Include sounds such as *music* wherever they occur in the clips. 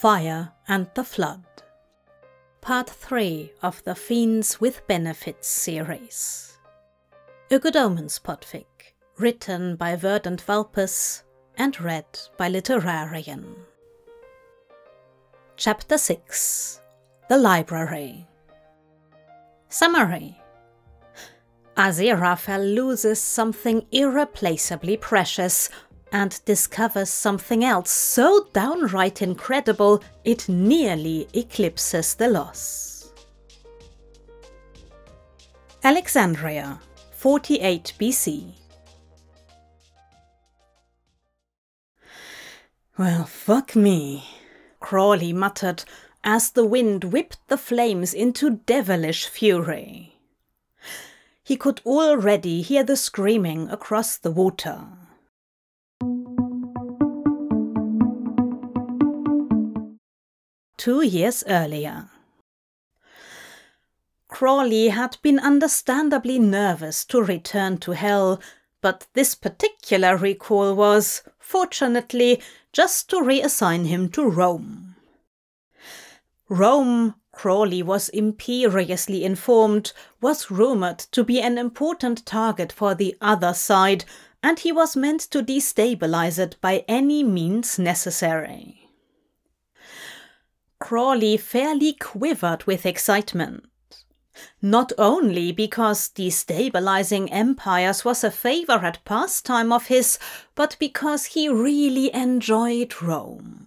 Fire and the Flood. Part 3 of the Fiends with Benefits series. A Good Omens podfic, written by Verdant Vulpus and read by Literarion. Chapter 6 The Library. Summary Aziraphale loses something irreplaceably precious and discovers something else so downright incredible it nearly eclipses the loss. Alexandria, 48 BC. Well, fuck me, Crawley muttered as the wind whipped the flames into devilish fury. He could already hear the screaming across the water. Two years earlier. Crawley had been understandably nervous to return to Hell, but this particular recall was, fortunately, just to reassign him to Rome. Rome, Crawley was imperiously informed, was rumored to be an important target for the other side, and he was meant to destabilize it by any means necessary. Crawley fairly quivered with excitement. Not only because destabilizing empires was a favorite pastime of his, but because he really enjoyed Rome.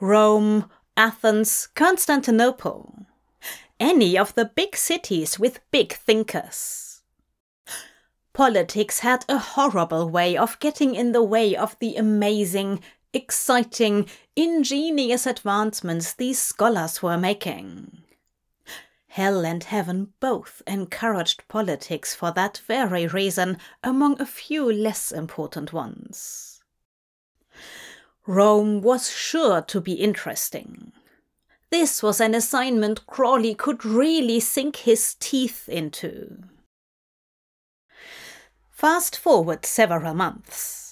Rome, Athens, Constantinople. Any of the big cities with big thinkers. Politics had a horrible way of getting in the way of the amazing, exciting, ingenious advancements these scholars were making. Hell and heaven both encouraged politics for that very reason, among a few less important ones. Rome was sure to be interesting. This was an assignment Crawley could really sink his teeth into. Fast forward several months.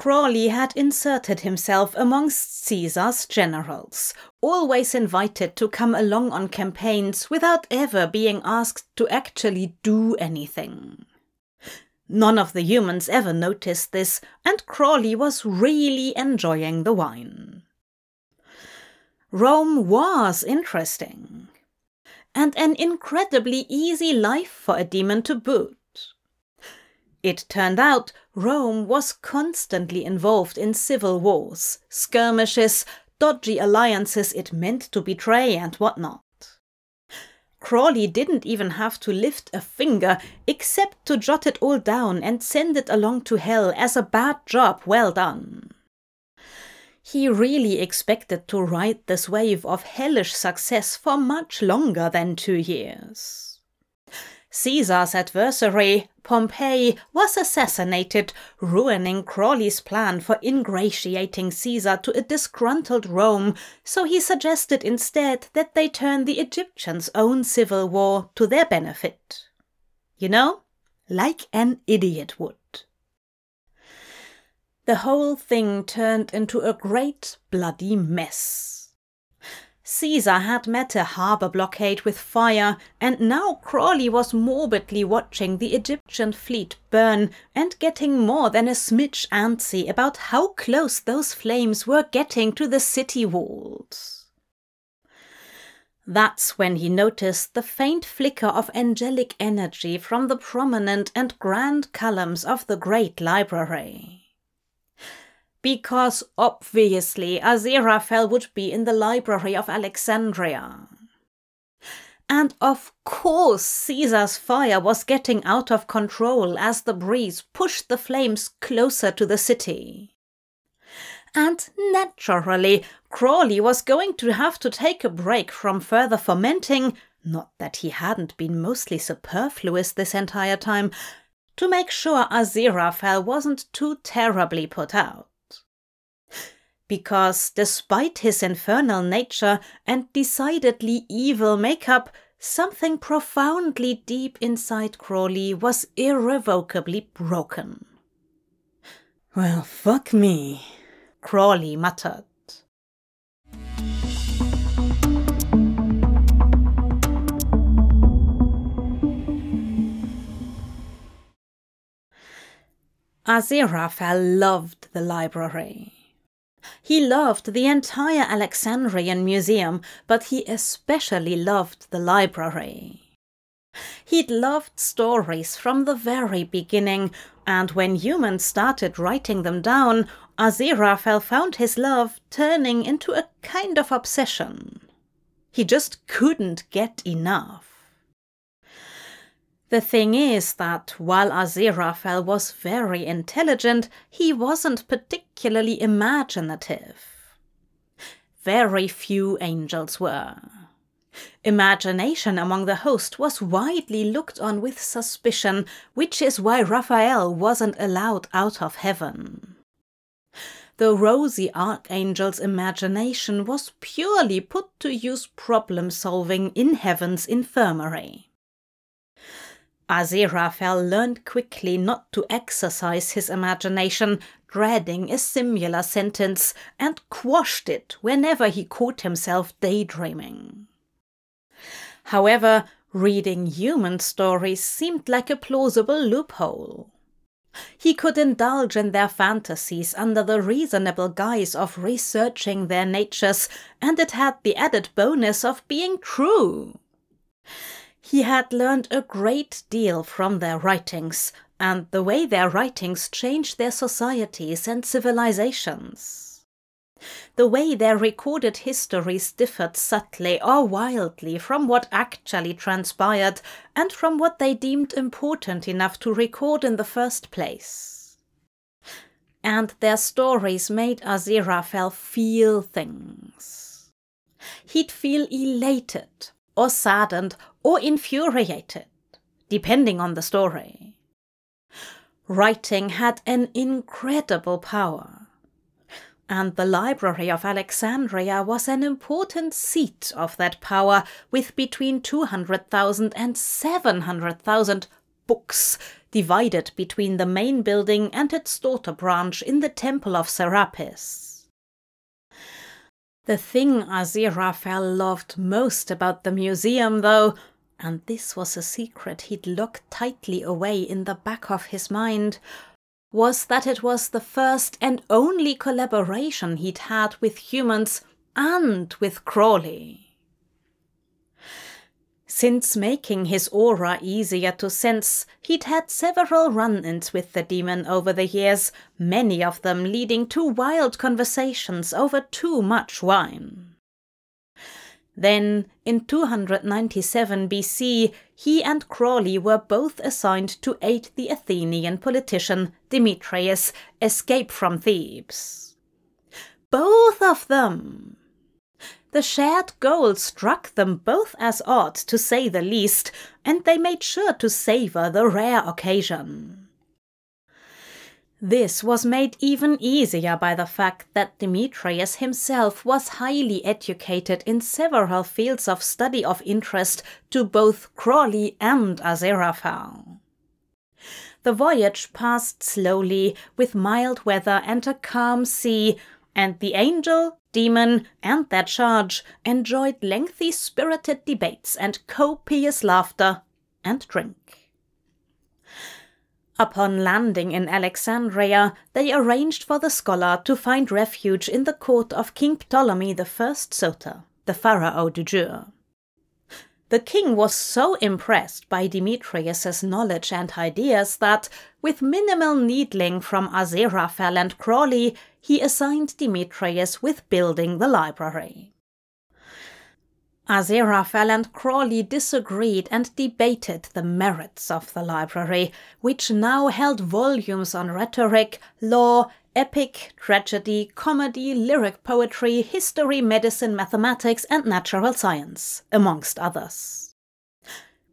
Crawley had inserted himself amongst Caesar's generals, always invited to come along on campaigns without ever being asked to actually do anything. None of the humans ever noticed this, and Crawley was really enjoying the wine. Rome was interesting, and an incredibly easy life for a demon to boot. It turned out Rome was constantly involved in civil wars, skirmishes, dodgy alliances it meant to betray, and whatnot. Crawley didn't even have to lift a finger except to jot it all down and send it along to hell as a bad job well done. He really expected to ride this wave of hellish success for much longer than two years. Caesar's adversary, Pompey, was assassinated, ruining Crawley's plan for ingratiating Caesar to a disgruntled Rome, so he suggested instead that they turn the Egyptians' own civil war to their benefit. You know, like an idiot would. The whole thing turned into a great bloody mess. Caesar had met a harbour blockade with fire, and now Crawley was morbidly watching the Egyptian fleet burn and getting more than a smidge antsy about how close those flames were getting to the city walls. That's when he noticed the faint flicker of angelic energy from the prominent and grand columns of the great library because obviously Aziraphale would be in the library of Alexandria. And of course, Caesar's fire was getting out of control as the breeze pushed the flames closer to the city. And naturally, Crawley was going to have to take a break from further fomenting, not that he hadn't been mostly superfluous this entire time, to make sure Aziraphale wasn't too terribly put out because despite his infernal nature and decidedly evil makeup, something profoundly deep inside Crawley was irrevocably broken. Well, fuck me, Crawley muttered. Aziraphale loved the library. He loved the entire Alexandrian Museum, but he especially loved the library. He'd loved stories from the very beginning, and when humans started writing them down, Aziraphale found his love turning into a kind of obsession. He just couldn't get enough. The thing is that while Aziraphale was very intelligent, he wasn't particularly imaginative. Very few angels were. Imagination among the host was widely looked on with suspicion, which is why Raphael wasn't allowed out of heaven. The rosy archangel's imagination was purely put to use problem solving in heaven's infirmary. Aziraphale learned quickly not to exercise his imagination, dreading a similar sentence, and quashed it whenever he caught himself daydreaming. However, reading human stories seemed like a plausible loophole. He could indulge in their fantasies under the reasonable guise of researching their natures, and it had the added bonus of being true. He had learned a great deal from their writings and the way their writings changed their societies and civilizations. The way their recorded histories differed subtly or wildly from what actually transpired and from what they deemed important enough to record in the first place. And their stories made Aziraphale feel things. He'd feel elated or saddened or infuriated, depending on the story. Writing had an incredible power, and the Library of Alexandria was an important seat of that power with between 200,000 and 700,000 books divided between the main building and its daughter branch in the Temple of Serapis. The thing Aziraphale loved most about the museum, though, and this was a secret he'd locked tightly away in the back of his mind, was that it was the first and only collaboration he'd had with humans and with Crawley. Since making his aura easier to sense, he'd had several run ins with the demon over the years, many of them leading to wild conversations over too much wine. Then, in 297 BC, he and Crawley were both assigned to aid the Athenian politician Demetrius escape from Thebes. Both of them! The shared goal struck them both as odd, to say the least, and they made sure to savor the rare occasion. This was made even easier by the fact that Demetrius himself was highly educated in several fields of study of interest to both Crawley and Aziraphale. The voyage passed slowly, with mild weather and a calm sea, and the angel, demon, and their charge enjoyed lengthy spirited debates and copious laughter and drink. Upon landing in Alexandria, they arranged for the scholar to find refuge in the court of King Ptolemy I Soter, the pharaoh du jour. The king was so impressed by Demetrius's knowledge and ideas that, with minimal needling from Aziraphale and Crawley, he assigned Demetrius with building the library. Aziraphale and Crawley disagreed and debated the merits of the library, which now held volumes on rhetoric, law, epic, tragedy, comedy, lyric poetry, history, medicine, mathematics, and natural science, amongst others.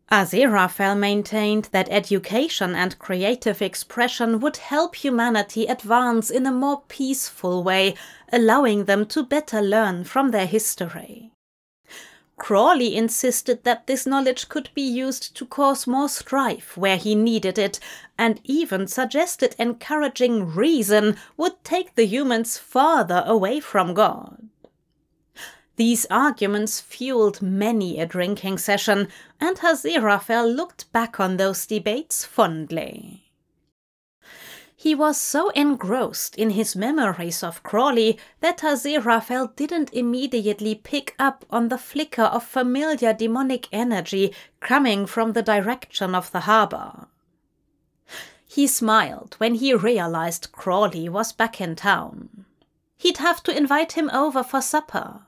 Aziraphale maintained that education and creative expression would help humanity advance in a more peaceful way, allowing them to better learn from their history. Crawley insisted that this knowledge could be used to cause more strife where he needed it, and even suggested encouraging reason would take the humans farther away from God. These arguments fueled many a drinking session, and Aziraphale looked back on those debates fondly. He was so engrossed in his memories of Crawley that Aziraphale didn't immediately pick up on the flicker of familiar demonic energy coming from the direction of the harbor. He smiled when he realized Crawley was back in town. He'd have to invite him over for supper.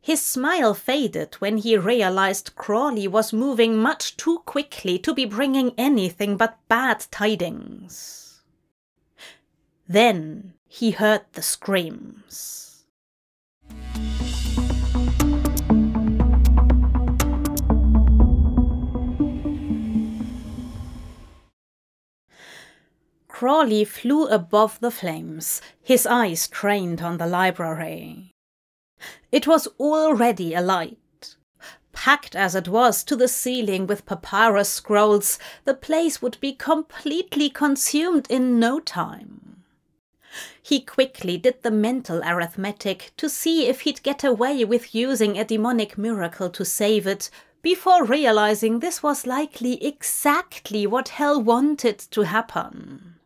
His smile faded when he realized Crawley was moving much too quickly to be bringing anything but bad tidings. Then he heard the screams. Crawley flew above the flames, his eyes trained on the library. It was already alight. Packed as it was to the ceiling with papyrus scrolls, the place would be completely consumed in no time. He quickly did the mental arithmetic to see if he'd get away with using a demonic miracle to save it, before realizing this was likely exactly what Hell wanted to happen.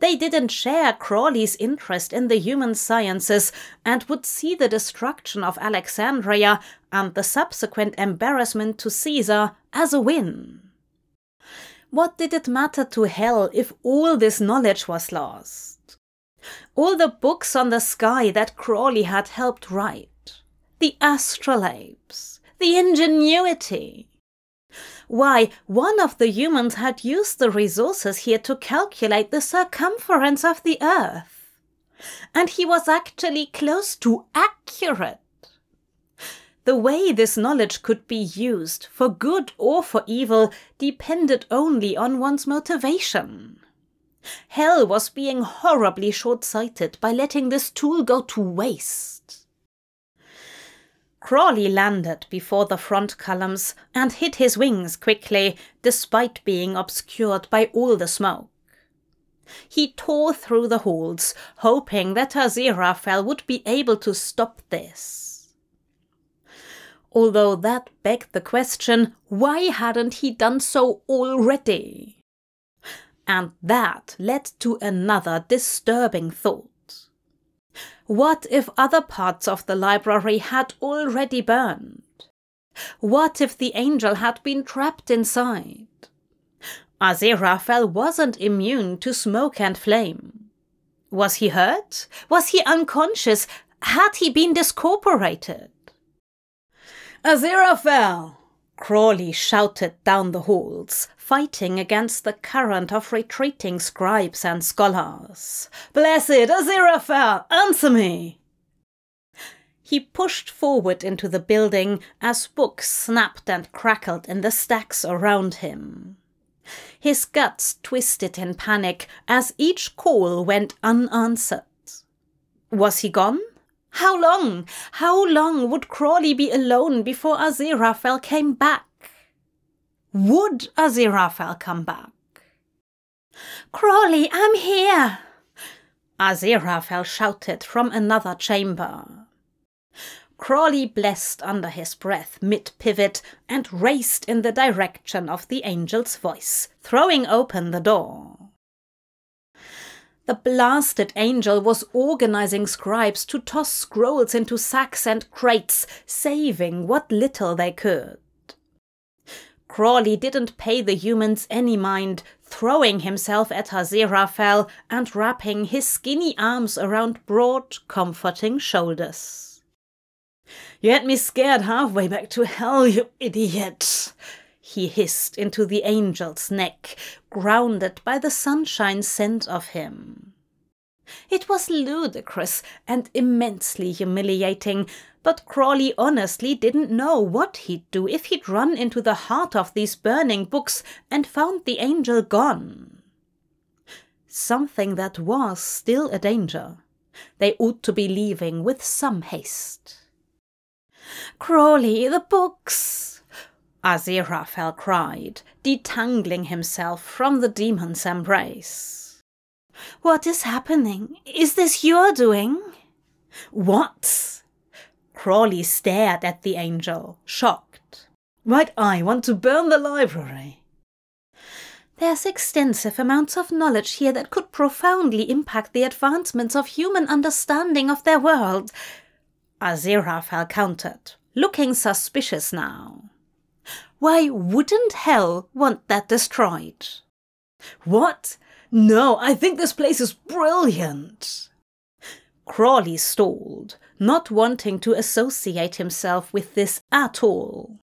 They didn't share Crawley's interest in the human sciences and would see the destruction of Alexandria and the subsequent embarrassment to Caesar as a win. What did it matter to Hell if all this knowledge was lost? All the books on the sky that Crawley had helped write, the astrolabes, the ingenuity, why, one of the humans had used the resources here to calculate the circumference of the Earth. And he was actually close to accurate. The way this knowledge could be used, for good or for evil, depended only on one's motivation. Hell was being horribly short sighted by letting this tool go to waste. Crawley landed before the front columns and hid his wings quickly, despite being obscured by all the smoke. He tore through the halls, hoping that Aziraphale would be able to stop this. Although that begged the question, why hadn't he done so already? And that led to another disturbing thought. What if other parts of the library had already burned? What if the angel had been trapped inside? Aziraphale wasn't immune to smoke and flame. Was he hurt? Was he unconscious? Had he been discorporated? Aziraphale! Crawley shouted down the halls, fighting against the current of retreating scribes and scholars. Blessed Aziraphale, answer me! He pushed forward into the building as books snapped and crackled in the stacks around him. His guts twisted in panic as each call went unanswered. Was he gone? How long? How long would Crawley be alone before Aziraphale came back? Would Aziraphale come back? Crawley, I'm here! Aziraphale shouted from another chamber. Crawley blessed under his breath mid pivot and raced in the direction of the angel's voice, throwing open the door. The blasted angel was organizing scribes to toss scrolls into sacks and crates, saving what little they could. Crawley didn't pay the humans any mind, throwing himself at Aziraphale and wrapping his skinny arms around broad, comforting shoulders. You had me scared halfway back to hell, you idiot! He hissed into the angel's neck, grounded by the sunshine scent of him. It was ludicrous and immensely humiliating, but Crawley honestly didn't know what he'd do if he'd run into the heart of these burning books and found the angel gone. Something that was still a danger. They ought to be leaving with some haste. Crawley, the books! Aziraphale cried, detangling himself from the demon's embrace. What is happening? Is this your doing? What? Crawley stared at the angel, shocked. Might I want to burn the library? There's extensive amounts of knowledge here that could profoundly impact the advancements of human understanding of their world. Aziraphale countered, looking suspicious now. Why wouldn't hell want that destroyed? What? No, I think this place is brilliant. Crawley stalled, not wanting to associate himself with this at all.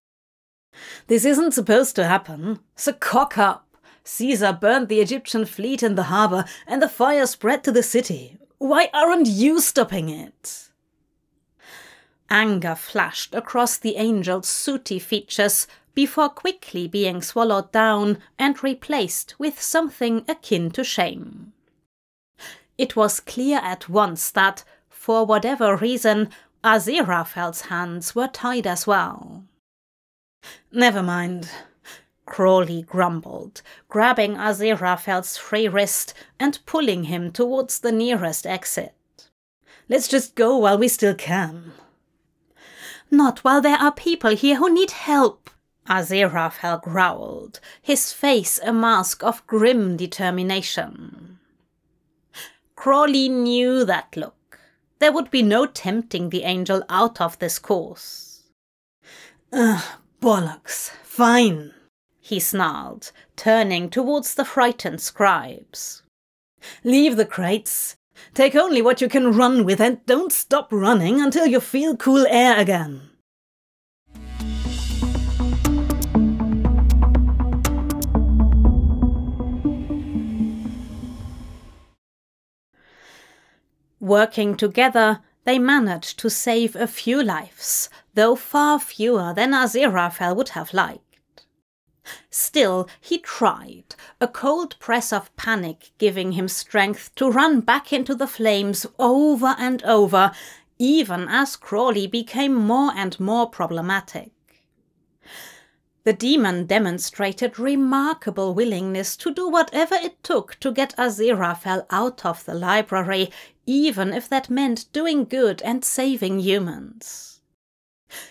This isn't supposed to happen. So cock up. Caesar burned the Egyptian fleet in the harbor, and the fire spread to the city. Why aren't you stopping it? Anger flashed across the angel's sooty features before quickly being swallowed down and replaced with something akin to shame. It was clear at once that, for whatever reason, Aziraphale's hands were tied as well. Never mind, Crawley grumbled, grabbing Aziraphale's free wrist and pulling him towards the nearest exit. Let's just go while we still can. Not while there are people here who need help, Aziraphale growled, his face a mask of grim determination. Crawley knew that look. There would be no tempting the angel out of this course. Ugh, bollocks. Fine, he snarled, turning towards the frightened scribes. Leave the crates. Take only what you can run with and don't stop running until you feel cool air again. Working together, they managed to save a few lives, though far fewer than Aziraphale would have liked. Still, he tried, a cold press of panic giving him strength to run back into the flames over and over, even as Crawley became more and more problematic. The demon demonstrated remarkable willingness to do whatever it took to get Aziraphale out of the library, even if that meant doing good and saving humans.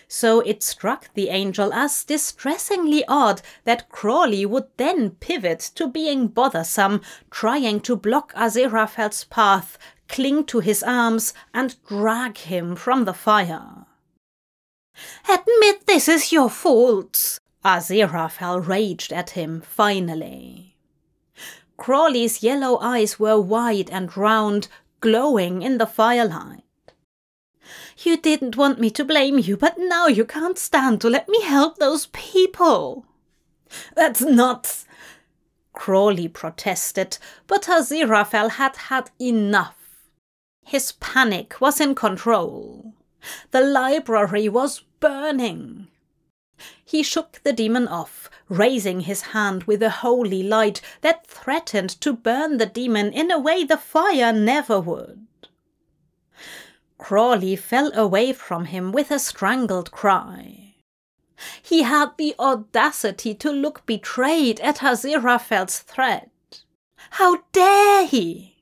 So it struck the angel as distressingly odd that Crawley would then pivot to being bothersome, trying to block Aziraphale's path, cling to his arms, and drag him from the fire. Admit this is your fault, Aziraphale raged at him finally. Crawley's yellow eyes were wide and round, glowing in the firelight. You didn't want me to blame you, but now you can't stand to let me help those people. That's not. Crawley protested, but Aziraphale had had enough. His panic was in control. The library was burning. He shook the demon off, raising his hand with a holy light that threatened to burn the demon in a way the fire never would. Crawley fell away from him with a strangled cry. He had the audacity to look betrayed at Aziraphale's threat. How dare he?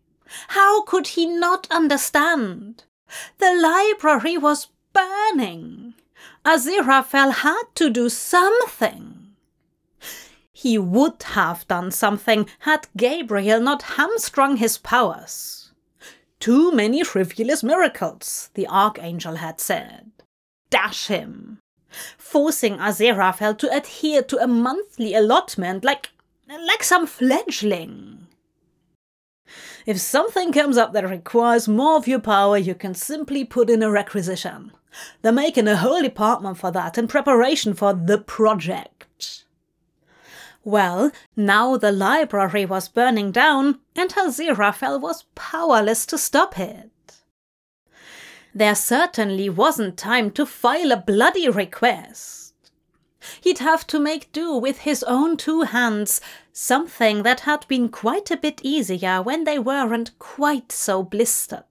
How could he not understand? The library was burning. Aziraphale had to do something. He would have done something had Gabriel not hamstrung his powers. Too many frivolous miracles, the archangel had said. Dash him! Forcing Aziraphale to adhere to a monthly allotment like, like some fledgling. If something comes up that requires more of your power, you can simply put in a requisition. They're making a whole department for that in preparation for the project. Well, now the library was burning down, and Aziraphale was powerless to stop it. There certainly wasn't time to file a bloody request. He'd have to make do with his own two hands, something that had been quite a bit easier when they weren't quite so blistered.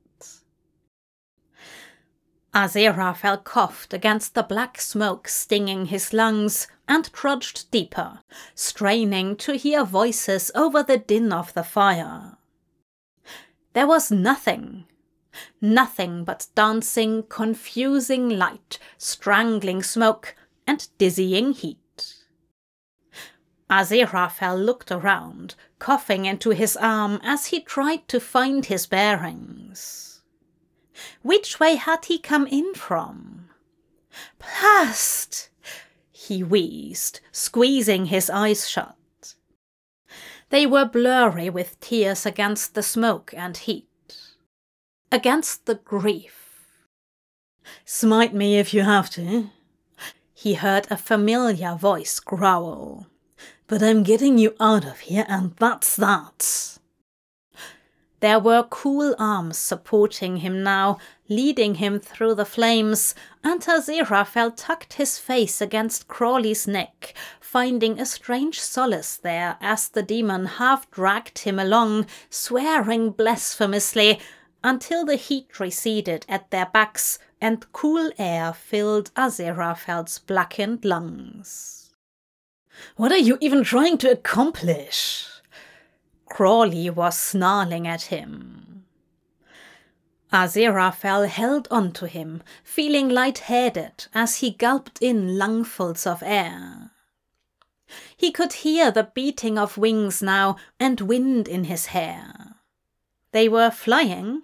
Aziraphale coughed against the black smoke stinging his lungs and trudged deeper, straining to hear voices over the din of the fire. There was nothing. Nothing but dancing, confusing light, strangling smoke, and dizzying heat. Aziraphale looked around, coughing into his arm as he tried to find his bearings. Which way had he come in from? Past! he wheezed, squeezing his eyes shut. They were blurry with tears against the smoke and heat, against the grief. Smite me if you have to, he heard a familiar voice growl. But I'm getting you out of here, and that's that. There were cool arms supporting him now, leading him through the flames, and Aziraphale tucked his face against Crawley's neck, finding a strange solace there as the demon half dragged him along, swearing blasphemously, until the heat receded at their backs and cool air filled Aziraphale's blackened lungs. What are you even trying to accomplish? Crawley was snarling at him. Aziraphale held on to him, feeling light-headed as he gulped in lungfuls of air. He could hear the beating of wings now and wind in his hair. They were flying.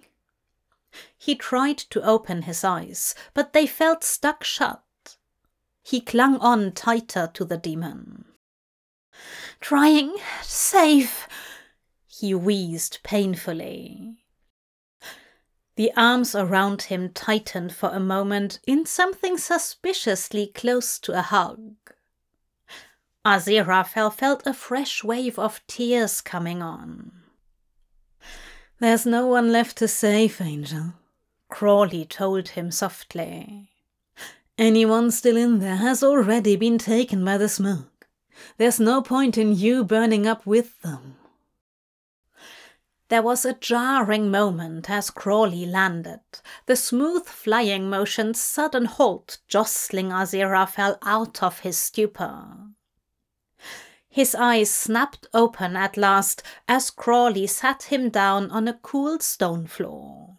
He tried to open his eyes, but they felt stuck shut. He clung on tighter to the demon. Trying save, he wheezed painfully. The arms around him tightened for a moment in something suspiciously close to a hug. Aziraphale felt a fresh wave of tears coming on. There's no one left to save, Angel, Crawley told him softly. Anyone still in there has already been taken by the smoke. There's no point in you burning up with them. There was a jarring moment as Crawley landed, the smooth flying motion's sudden halt jostling Aziraphale out of his stupor. His eyes snapped open at last as Crawley sat him down on a cool stone floor.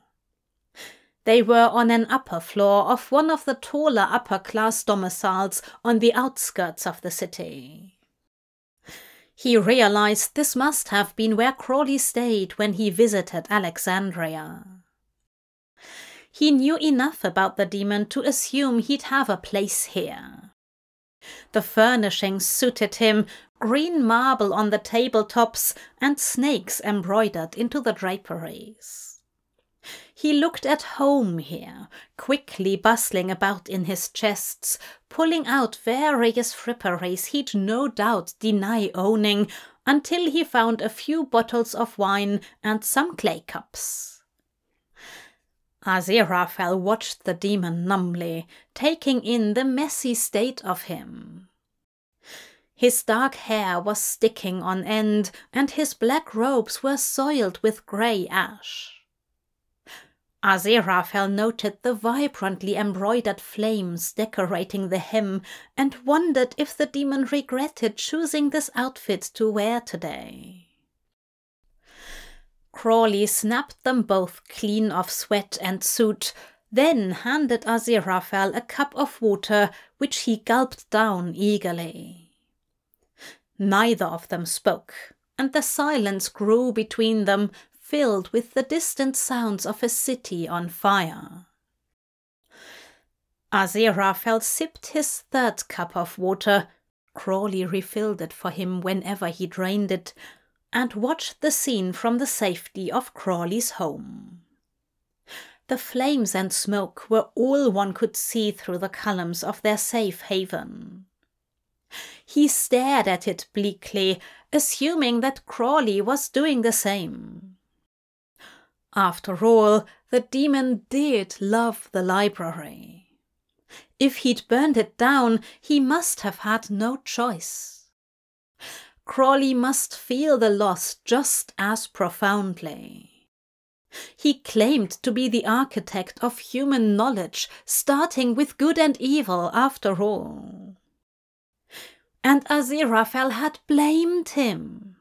They were on an upper floor of one of the taller upper class domiciles on the outskirts of the city. He realized this must have been where Crawley stayed when he visited Alexandria. He knew enough about the demon to assume he'd have a place here. The furnishings suited him green marble on the tabletops and snakes embroidered into the draperies. He looked at home here, quickly bustling about in his chests, pulling out various fripperies he'd no doubt deny owning, until he found a few bottles of wine and some clay cups. Aziraphale watched the demon numbly, taking in the messy state of him. His dark hair was sticking on end, and his black robes were soiled with grey ash. Aziraphale noted the vibrantly embroidered flames decorating the hem and wondered if the demon regretted choosing this outfit to wear today. Crawley snapped them both clean of sweat and soot, then handed Aziraphale a cup of water, which he gulped down eagerly. Neither of them spoke, and the silence grew between them, filled with the distant sounds of a city on fire. Aziraphale sipped his third cup of water, Crawley refilled it for him whenever he drained it, and watched the scene from the safety of Crawley's home. The flames and smoke were all one could see through the columns of their safe haven. He stared at it bleakly, assuming that Crawley was doing the same. After all, the demon did love the library. If he'd burned it down, he must have had no choice. Crawley must feel the loss just as profoundly. He claimed to be the architect of human knowledge, starting with good and evil after all. And Aziraphale had blamed him.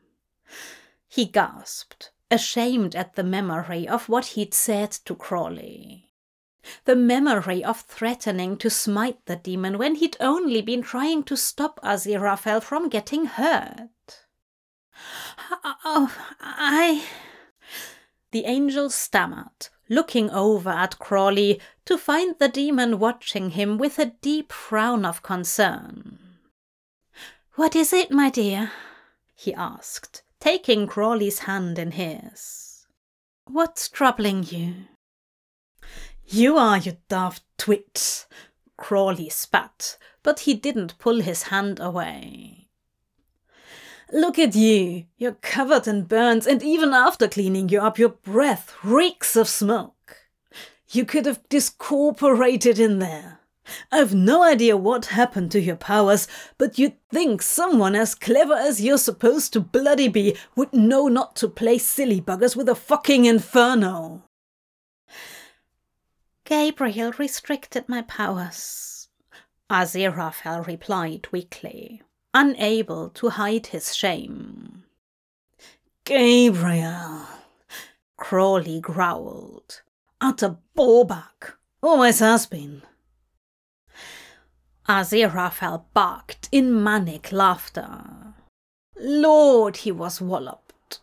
He gasped ashamed at the memory of what he'd said to Crawley. The memory of threatening to smite the demon when he'd only been trying to stop Aziraphale from getting hurt. Oh, I. The angel stammered, looking over at Crawley to find the demon watching him with a deep frown of concern. What is it, my dear? he asked, taking Crawley's hand in his. What's troubling you? You are, you daft twit, Crawley spat, but he didn't pull his hand away. Look at you. You're covered in burns, and even after cleaning you up, your breath reeks of smoke. You could have discorporated in there. I've no idea what happened to your powers, but you'd think someone as clever as you're supposed to bloody be would know not to play silly buggers with a fucking inferno. Gabriel restricted my powers, Aziraphale replied weakly unable to hide his shame. Gabriel, Crawley growled. Utter ballback. Always has been. Aziraphale barked in manic laughter. Lord, he was walloped.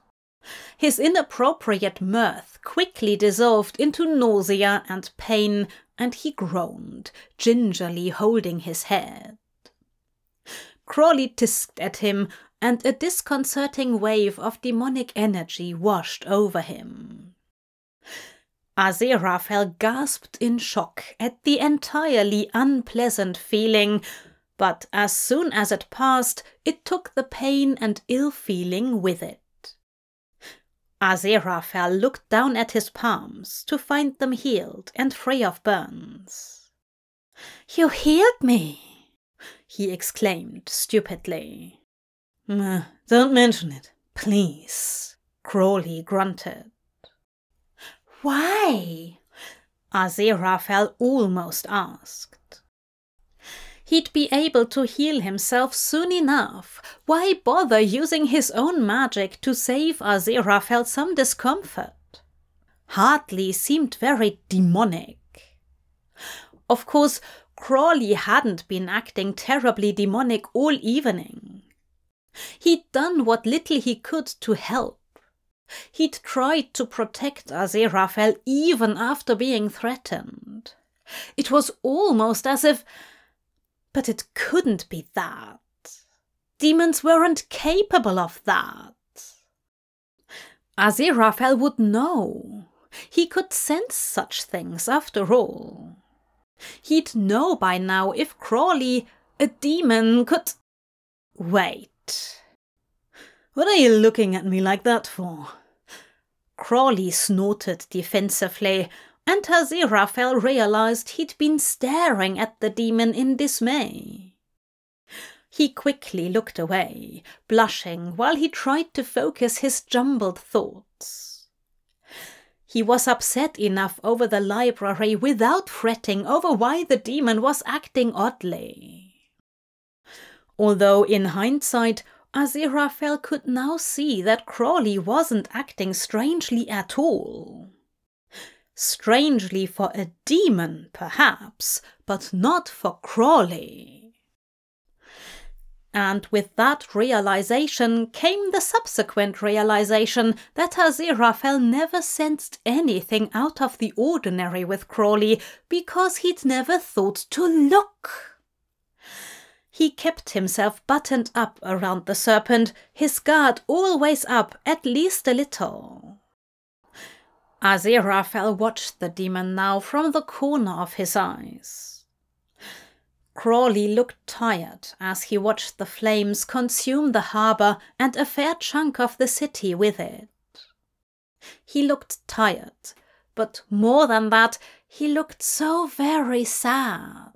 His inappropriate mirth quickly dissolved into nausea and pain, and he groaned, gingerly holding his head. Crawley tisked at him, and a disconcerting wave of demonic energy washed over him. Aziraphale gasped in shock at the entirely unpleasant feeling, but as soon as it passed, it took the pain and ill feeling with it. Aziraphale looked down at his palms to find them healed and free of burns. You healed me, he exclaimed stupidly. Uh, don't mention it, please, Crawley grunted. Why? Aziraphale almost asked. He'd be able to heal himself soon enough. Why bother using his own magic to save Aziraphale some discomfort? Hardly seemed very demonic. Of course, Crawley hadn't been acting terribly demonic all evening. He'd done what little he could to help. He'd tried to protect Aziraphale even after being threatened. It was almost as if. But it couldn't be that. Demons weren't capable of that. Aziraphale would know. He could sense such things after all. He'd know by now if Crawley, a demon, could. Wait. What are you looking at me like that for? Crawley snorted defensively, and Aziraphale realized he'd been staring at the demon in dismay. He quickly looked away, blushing while he tried to focus his jumbled thoughts. He was upset enough over the library without fretting over why the demon was acting oddly. Although in hindsight, Aziraphale could now see that Crawley wasn't acting strangely at all. Strangely for a demon, perhaps, but not for Crawley. And with that realization came the subsequent realization that Aziraphale never sensed anything out of the ordinary with Crawley because he'd never thought to look. He kept himself buttoned up around the serpent, his guard always up at least a little. Aziraphale watched the demon now from the corner of his eyes. Crawley looked tired as he watched the flames consume the harbour and a fair chunk of the city with it. He looked tired, but more than that, he looked so very sad.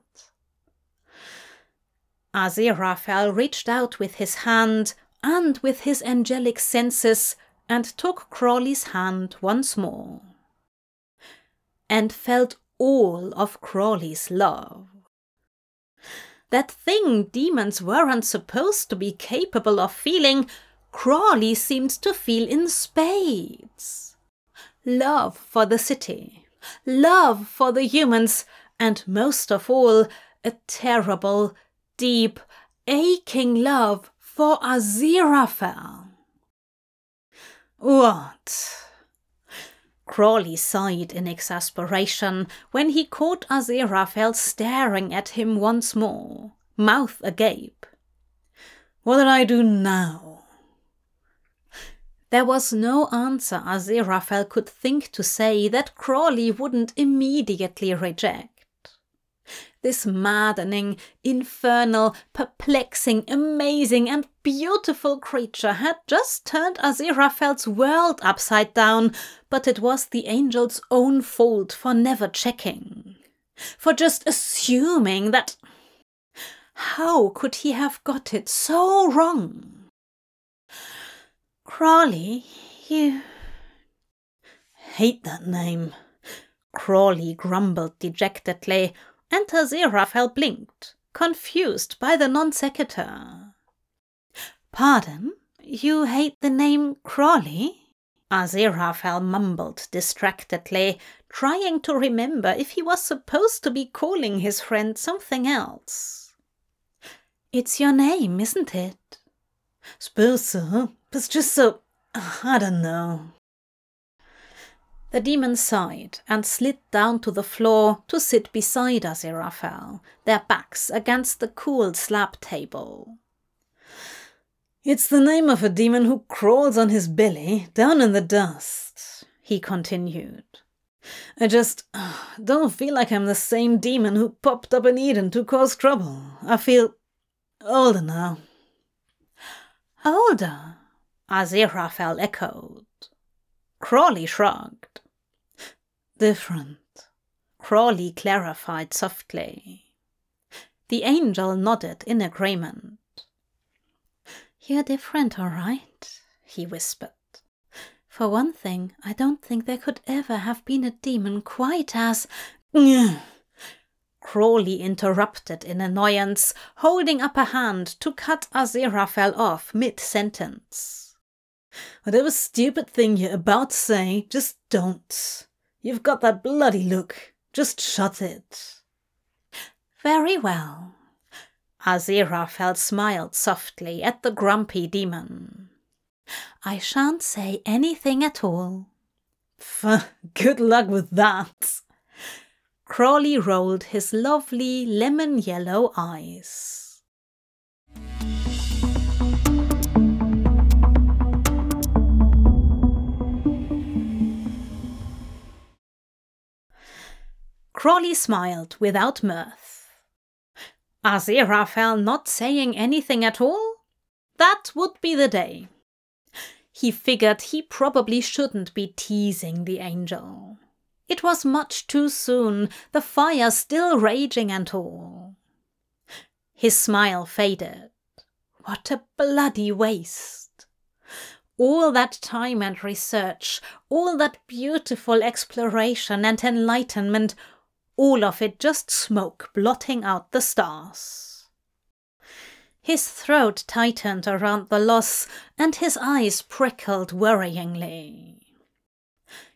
Aziraphale reached out with his hand and with his angelic senses and took Crawley's hand once more. And felt all of Crawley's love. That thing demons weren't supposed to be capable of feeling, Crawley seemed to feel in spades. Love for the city, love for the humans, and most of all, a terrible, deep, aching love for Aziraphale. What? Crawley sighed in exasperation when he caught Aziraphale staring at him once more, mouth agape. What did I do now? There was no answer Aziraphale could think to say that Crawley wouldn't immediately reject. This maddening, infernal, perplexing, amazing, and beautiful creature had just turned Aziraphale's world upside down, but it was the angel's own fault for never checking. For just assuming that. How could he have got it so wrong? Crawley, you. Hate that name. Crawley grumbled dejectedly, and Aziraphale blinked, confused by the non sequitur. Pardon? You hate the name Crawley? Ah, Aziraphale mumbled distractedly, trying to remember if he was supposed to be calling his friend something else. It's your name, isn't it? Suppose so, it's just so. I don't know. The demon sighed and slid down to the floor to sit beside Aziraphale, their backs against the cool slab table. It's the name of a demon who crawls on his belly down in the dust, he continued. I just *sighs* don't feel like I'm the same demon who popped up in Eden to cause trouble. I feel older now. Older? Aziraphale echoed. Crawley shrugged. Different, Crawley clarified softly. The angel nodded in agreement. You're different, all right, he whispered. For one thing, I don't think there could ever have been a demon quite as. *sniffs* Crawley interrupted in annoyance, holding up a hand to cut Aziraphale off mid sentence. Whatever stupid thing you're about to say, just don't. You've got that bloody look. Just shut it. Very well. Aziraphale smiled softly at the grumpy demon. I shan't say anything at all. Pff, good luck with that. Crawley rolled his lovely lemon yellow eyes. Crawley smiled without mirth. Aziraphale not saying anything at all? That would be the day. He figured he probably shouldn't be teasing the angel. It was much too soon, the fire still raging and all. His smile faded. What a bloody waste! All that time and research, all that beautiful exploration and enlightenment all of it just smoke blotting out the stars. His throat tightened around the loss, and his eyes prickled worryingly.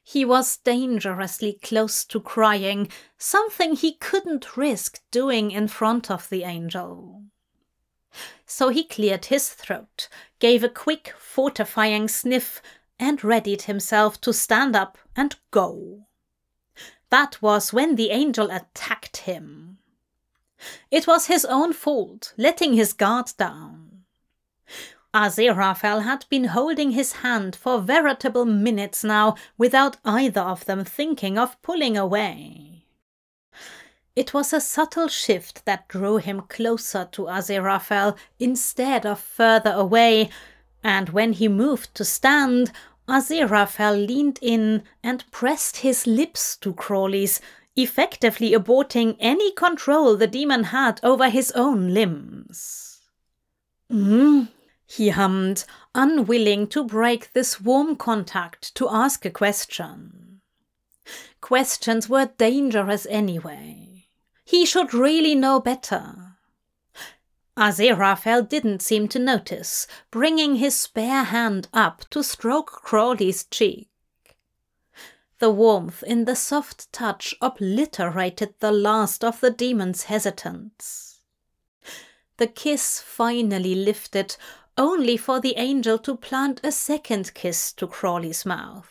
He was dangerously close to crying, something he couldn't risk doing in front of the angel. So he cleared his throat, gave a quick, fortifying sniff, and readied himself to stand up and go. That was when the angel attacked him. It was his own fault, letting his guard down. Aziraphale had been holding his hand for veritable minutes now without either of them thinking of pulling away. It was a subtle shift that drew him closer to Aziraphale instead of further away, and when he moved to stand, Aziraphale leaned in and pressed his lips to Crawley's, effectively aborting any control the demon had over his own limbs. Hmm, he hummed, unwilling to break this warm contact to ask a question. Questions were dangerous anyway. He should really know better. Aziraphale didn't seem to notice, bringing his spare hand up to stroke Crawley's cheek. The warmth in the soft touch obliterated the last of the demon's hesitance. The kiss finally lifted, only for the angel to plant a second kiss to Crawley's mouth.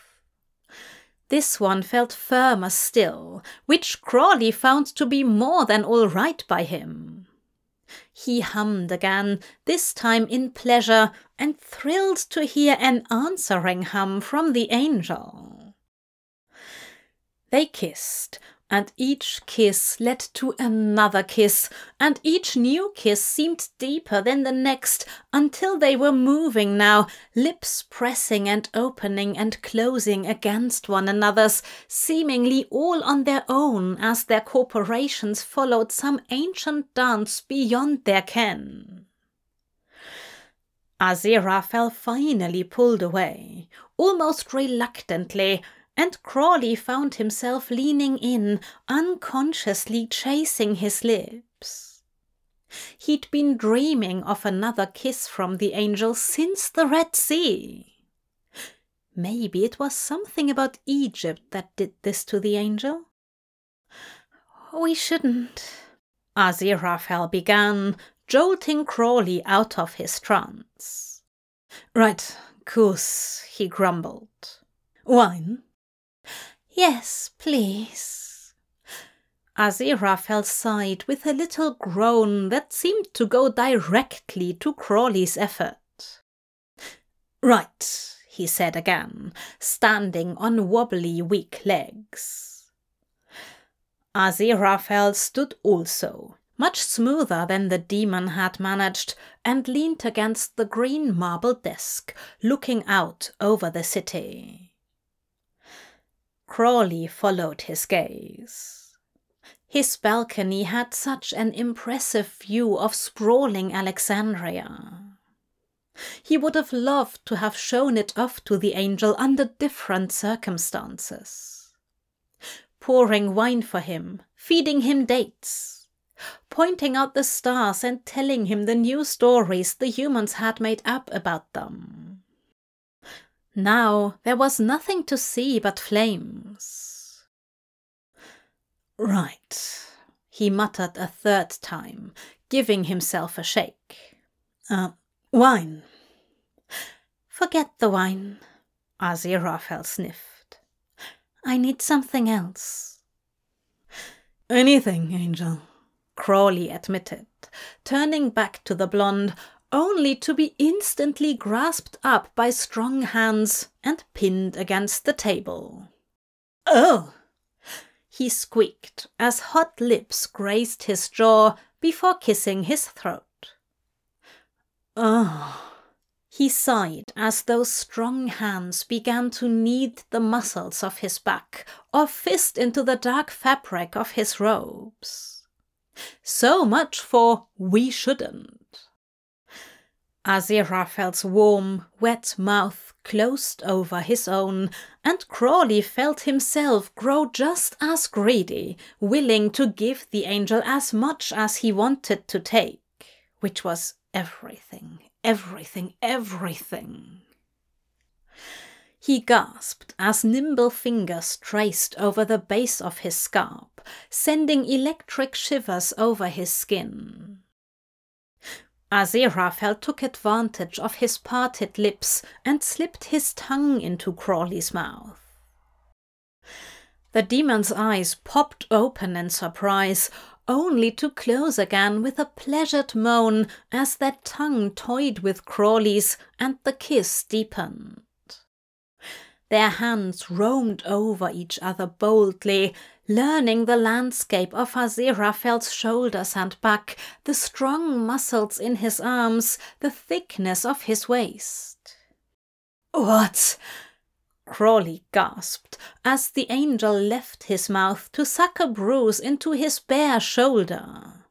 This one felt firmer still, which Crawley found to be more than all right by him. He hummed again, this time in pleasure, and thrilled to hear an answering hum from the angel. They kissed, and each kiss led to another kiss, and each new kiss seemed deeper than the next, until they were moving now, lips pressing and opening and closing against one another's, seemingly all on their own as their corporations followed some ancient dance beyond their ken. Aziraphale finally pulled away, almost reluctantly, and Crawley found himself leaning in, unconsciously chasing his lips. He'd been dreaming of another kiss from the angel since the Red Sea. Maybe it was something about Egypt that did this to the angel? We shouldn't, Aziraphale began, jolting Crawley out of his trance. Right, course, he grumbled. Wine? Yes, please. Aziraphale sighed with a little groan that seemed to go directly to Crawley's effort. Right, he said again, standing on wobbly, weak legs. Aziraphale stood also, much smoother than the demon had managed, and leaned against the green marble desk, looking out over the city. Crawley followed his gaze. His balcony had such an impressive view of sprawling Alexandria. He would have loved to have shown it off to the angel under different circumstances. Pouring wine for him, feeding him dates, pointing out the stars and telling him the new stories the humans had made up about them. Now there was nothing to see but flames. Right, he muttered a third time, giving himself a shake. Uh, wine. Forget the wine, Aziraphale sniffed. I need something else. Anything, Angel, Crawley admitted, turning back to the blonde only to be instantly grasped up by strong hands and pinned against the table. Oh! He squeaked as hot lips grazed his jaw before kissing his throat. Oh! He sighed as those strong hands began to knead the muscles of his back or fist into the dark fabric of his robes. So much for we shouldn't. Aziraphale's warm, wet mouth closed over his own, and Crawley felt himself grow just as greedy, willing to give the angel as much as he wanted to take, which was everything, everything, everything. He gasped as nimble fingers traced over the base of his scalp, sending electric shivers over his skin. Aziraphale took advantage of his parted lips and slipped his tongue into Crawley's mouth. The demon's eyes popped open in surprise, only to close again with a pleasured moan as that tongue toyed with Crawley's and the kiss deepened. Their hands roamed over each other boldly, learning the landscape of Aziraphale's shoulders and back, the strong muscles in his arms, the thickness of his waist. What? Crawley gasped as the angel left his mouth to suck a bruise into his bare shoulder.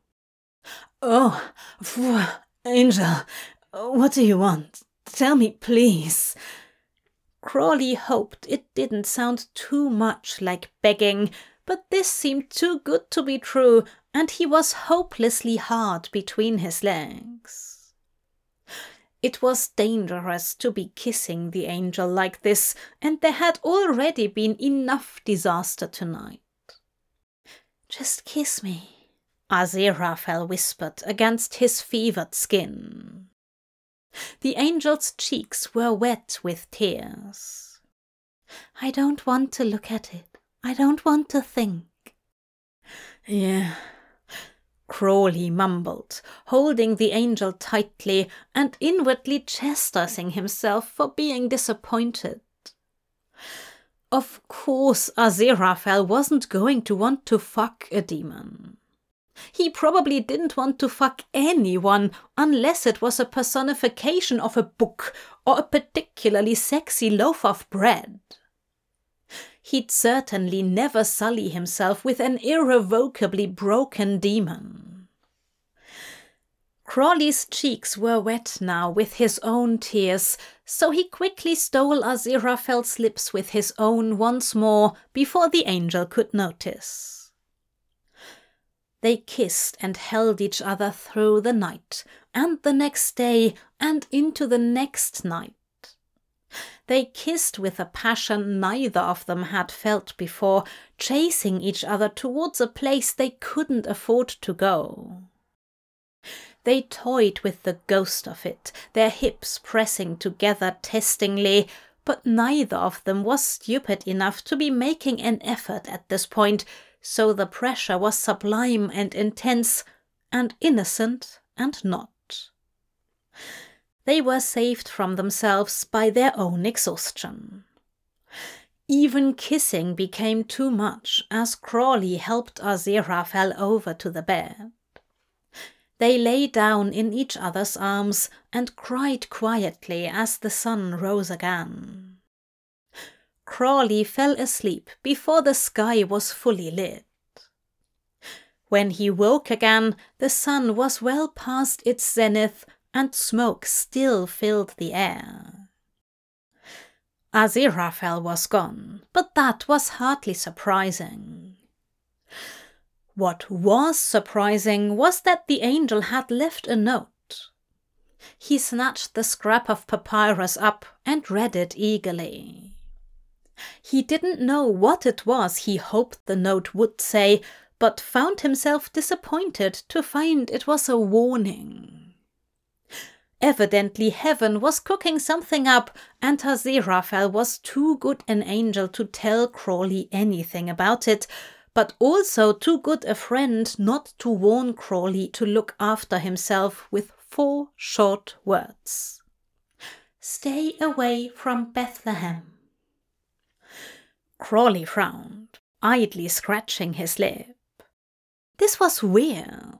Oh, phew, angel, what do you want? Tell me, please. Crawley hoped it didn't sound too much like begging, but this seemed too good to be true, and he was hopelessly hard between his legs. It was dangerous to be kissing the angel like this, and there had already been enough disaster tonight. Just kiss me, Aziraphale whispered against his fevered skin. The angel's cheeks were wet with tears. I don't want to look at it. I don't want to think. Yeah, Crawley mumbled, holding the angel tightly and inwardly chastising himself for being disappointed. Of course, Aziraphale wasn't going to want to fuck a demon. He probably didn't want to fuck anyone unless it was a personification of a book or a particularly sexy loaf of bread. He'd certainly never sully himself with an irrevocably broken demon. Crawley's cheeks were wet now with his own tears, so he quickly stole Aziraphale's lips with his own once more before the angel could notice. They kissed and held each other through the night, and the next day, and into the next night. They kissed with a passion neither of them had felt before, chasing each other towards a place they couldn't afford to go. They toyed with the ghost of it, their hips pressing together testingly, but neither of them was stupid enough to be making an effort at this point, so the pressure was sublime and intense, and innocent and not they were saved from themselves by their own exhaustion. Even kissing became too much as Crawley helped Aziraphale over to the bed. They lay down in each other's arms and cried quietly as the sun rose again. Crawley fell asleep before the sky was fully lit. When he woke again, the sun was well past its zenith and smoke still filled the air. Aziraphale was gone, but that was hardly surprising. What was surprising was that the angel had left a note. He snatched the scrap of papyrus up and read it eagerly. He didn't know what it was he hoped the note would say, but found himself disappointed to find it was a warning. Evidently heaven was cooking something up, and Aziraphale was too good an angel to tell Crawley anything about it, but also too good a friend not to warn Crawley to look after himself with four short words. Stay away from Bethlehem. Crawley frowned, idly scratching his lip. This was weird.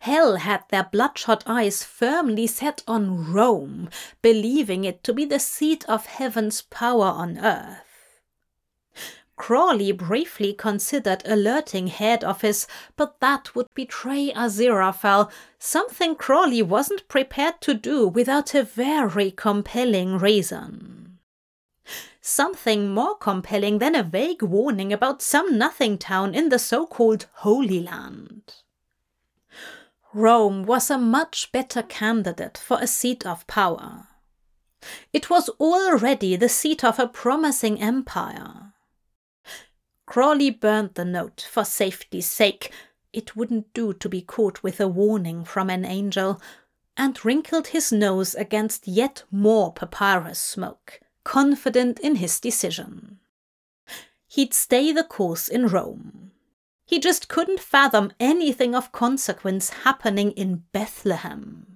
Hell had their bloodshot eyes firmly set on Rome, believing it to be the seat of heaven's power on earth. Crawley briefly considered alerting head office, but that would betray Aziraphale, something Crawley wasn't prepared to do without a very compelling reason. Something more compelling than a vague warning about some nothing town in the so-called Holy Land. Rome was a much better candidate for a seat of power. It was already the seat of a promising empire. Crawley burned the note for safety's sake. It wouldn't do to be caught with a warning from an angel, and wrinkled his nose against yet more papyrus smoke, confident in his decision. He'd stay the course in Rome. He just couldn't fathom anything of consequence happening in Bethlehem.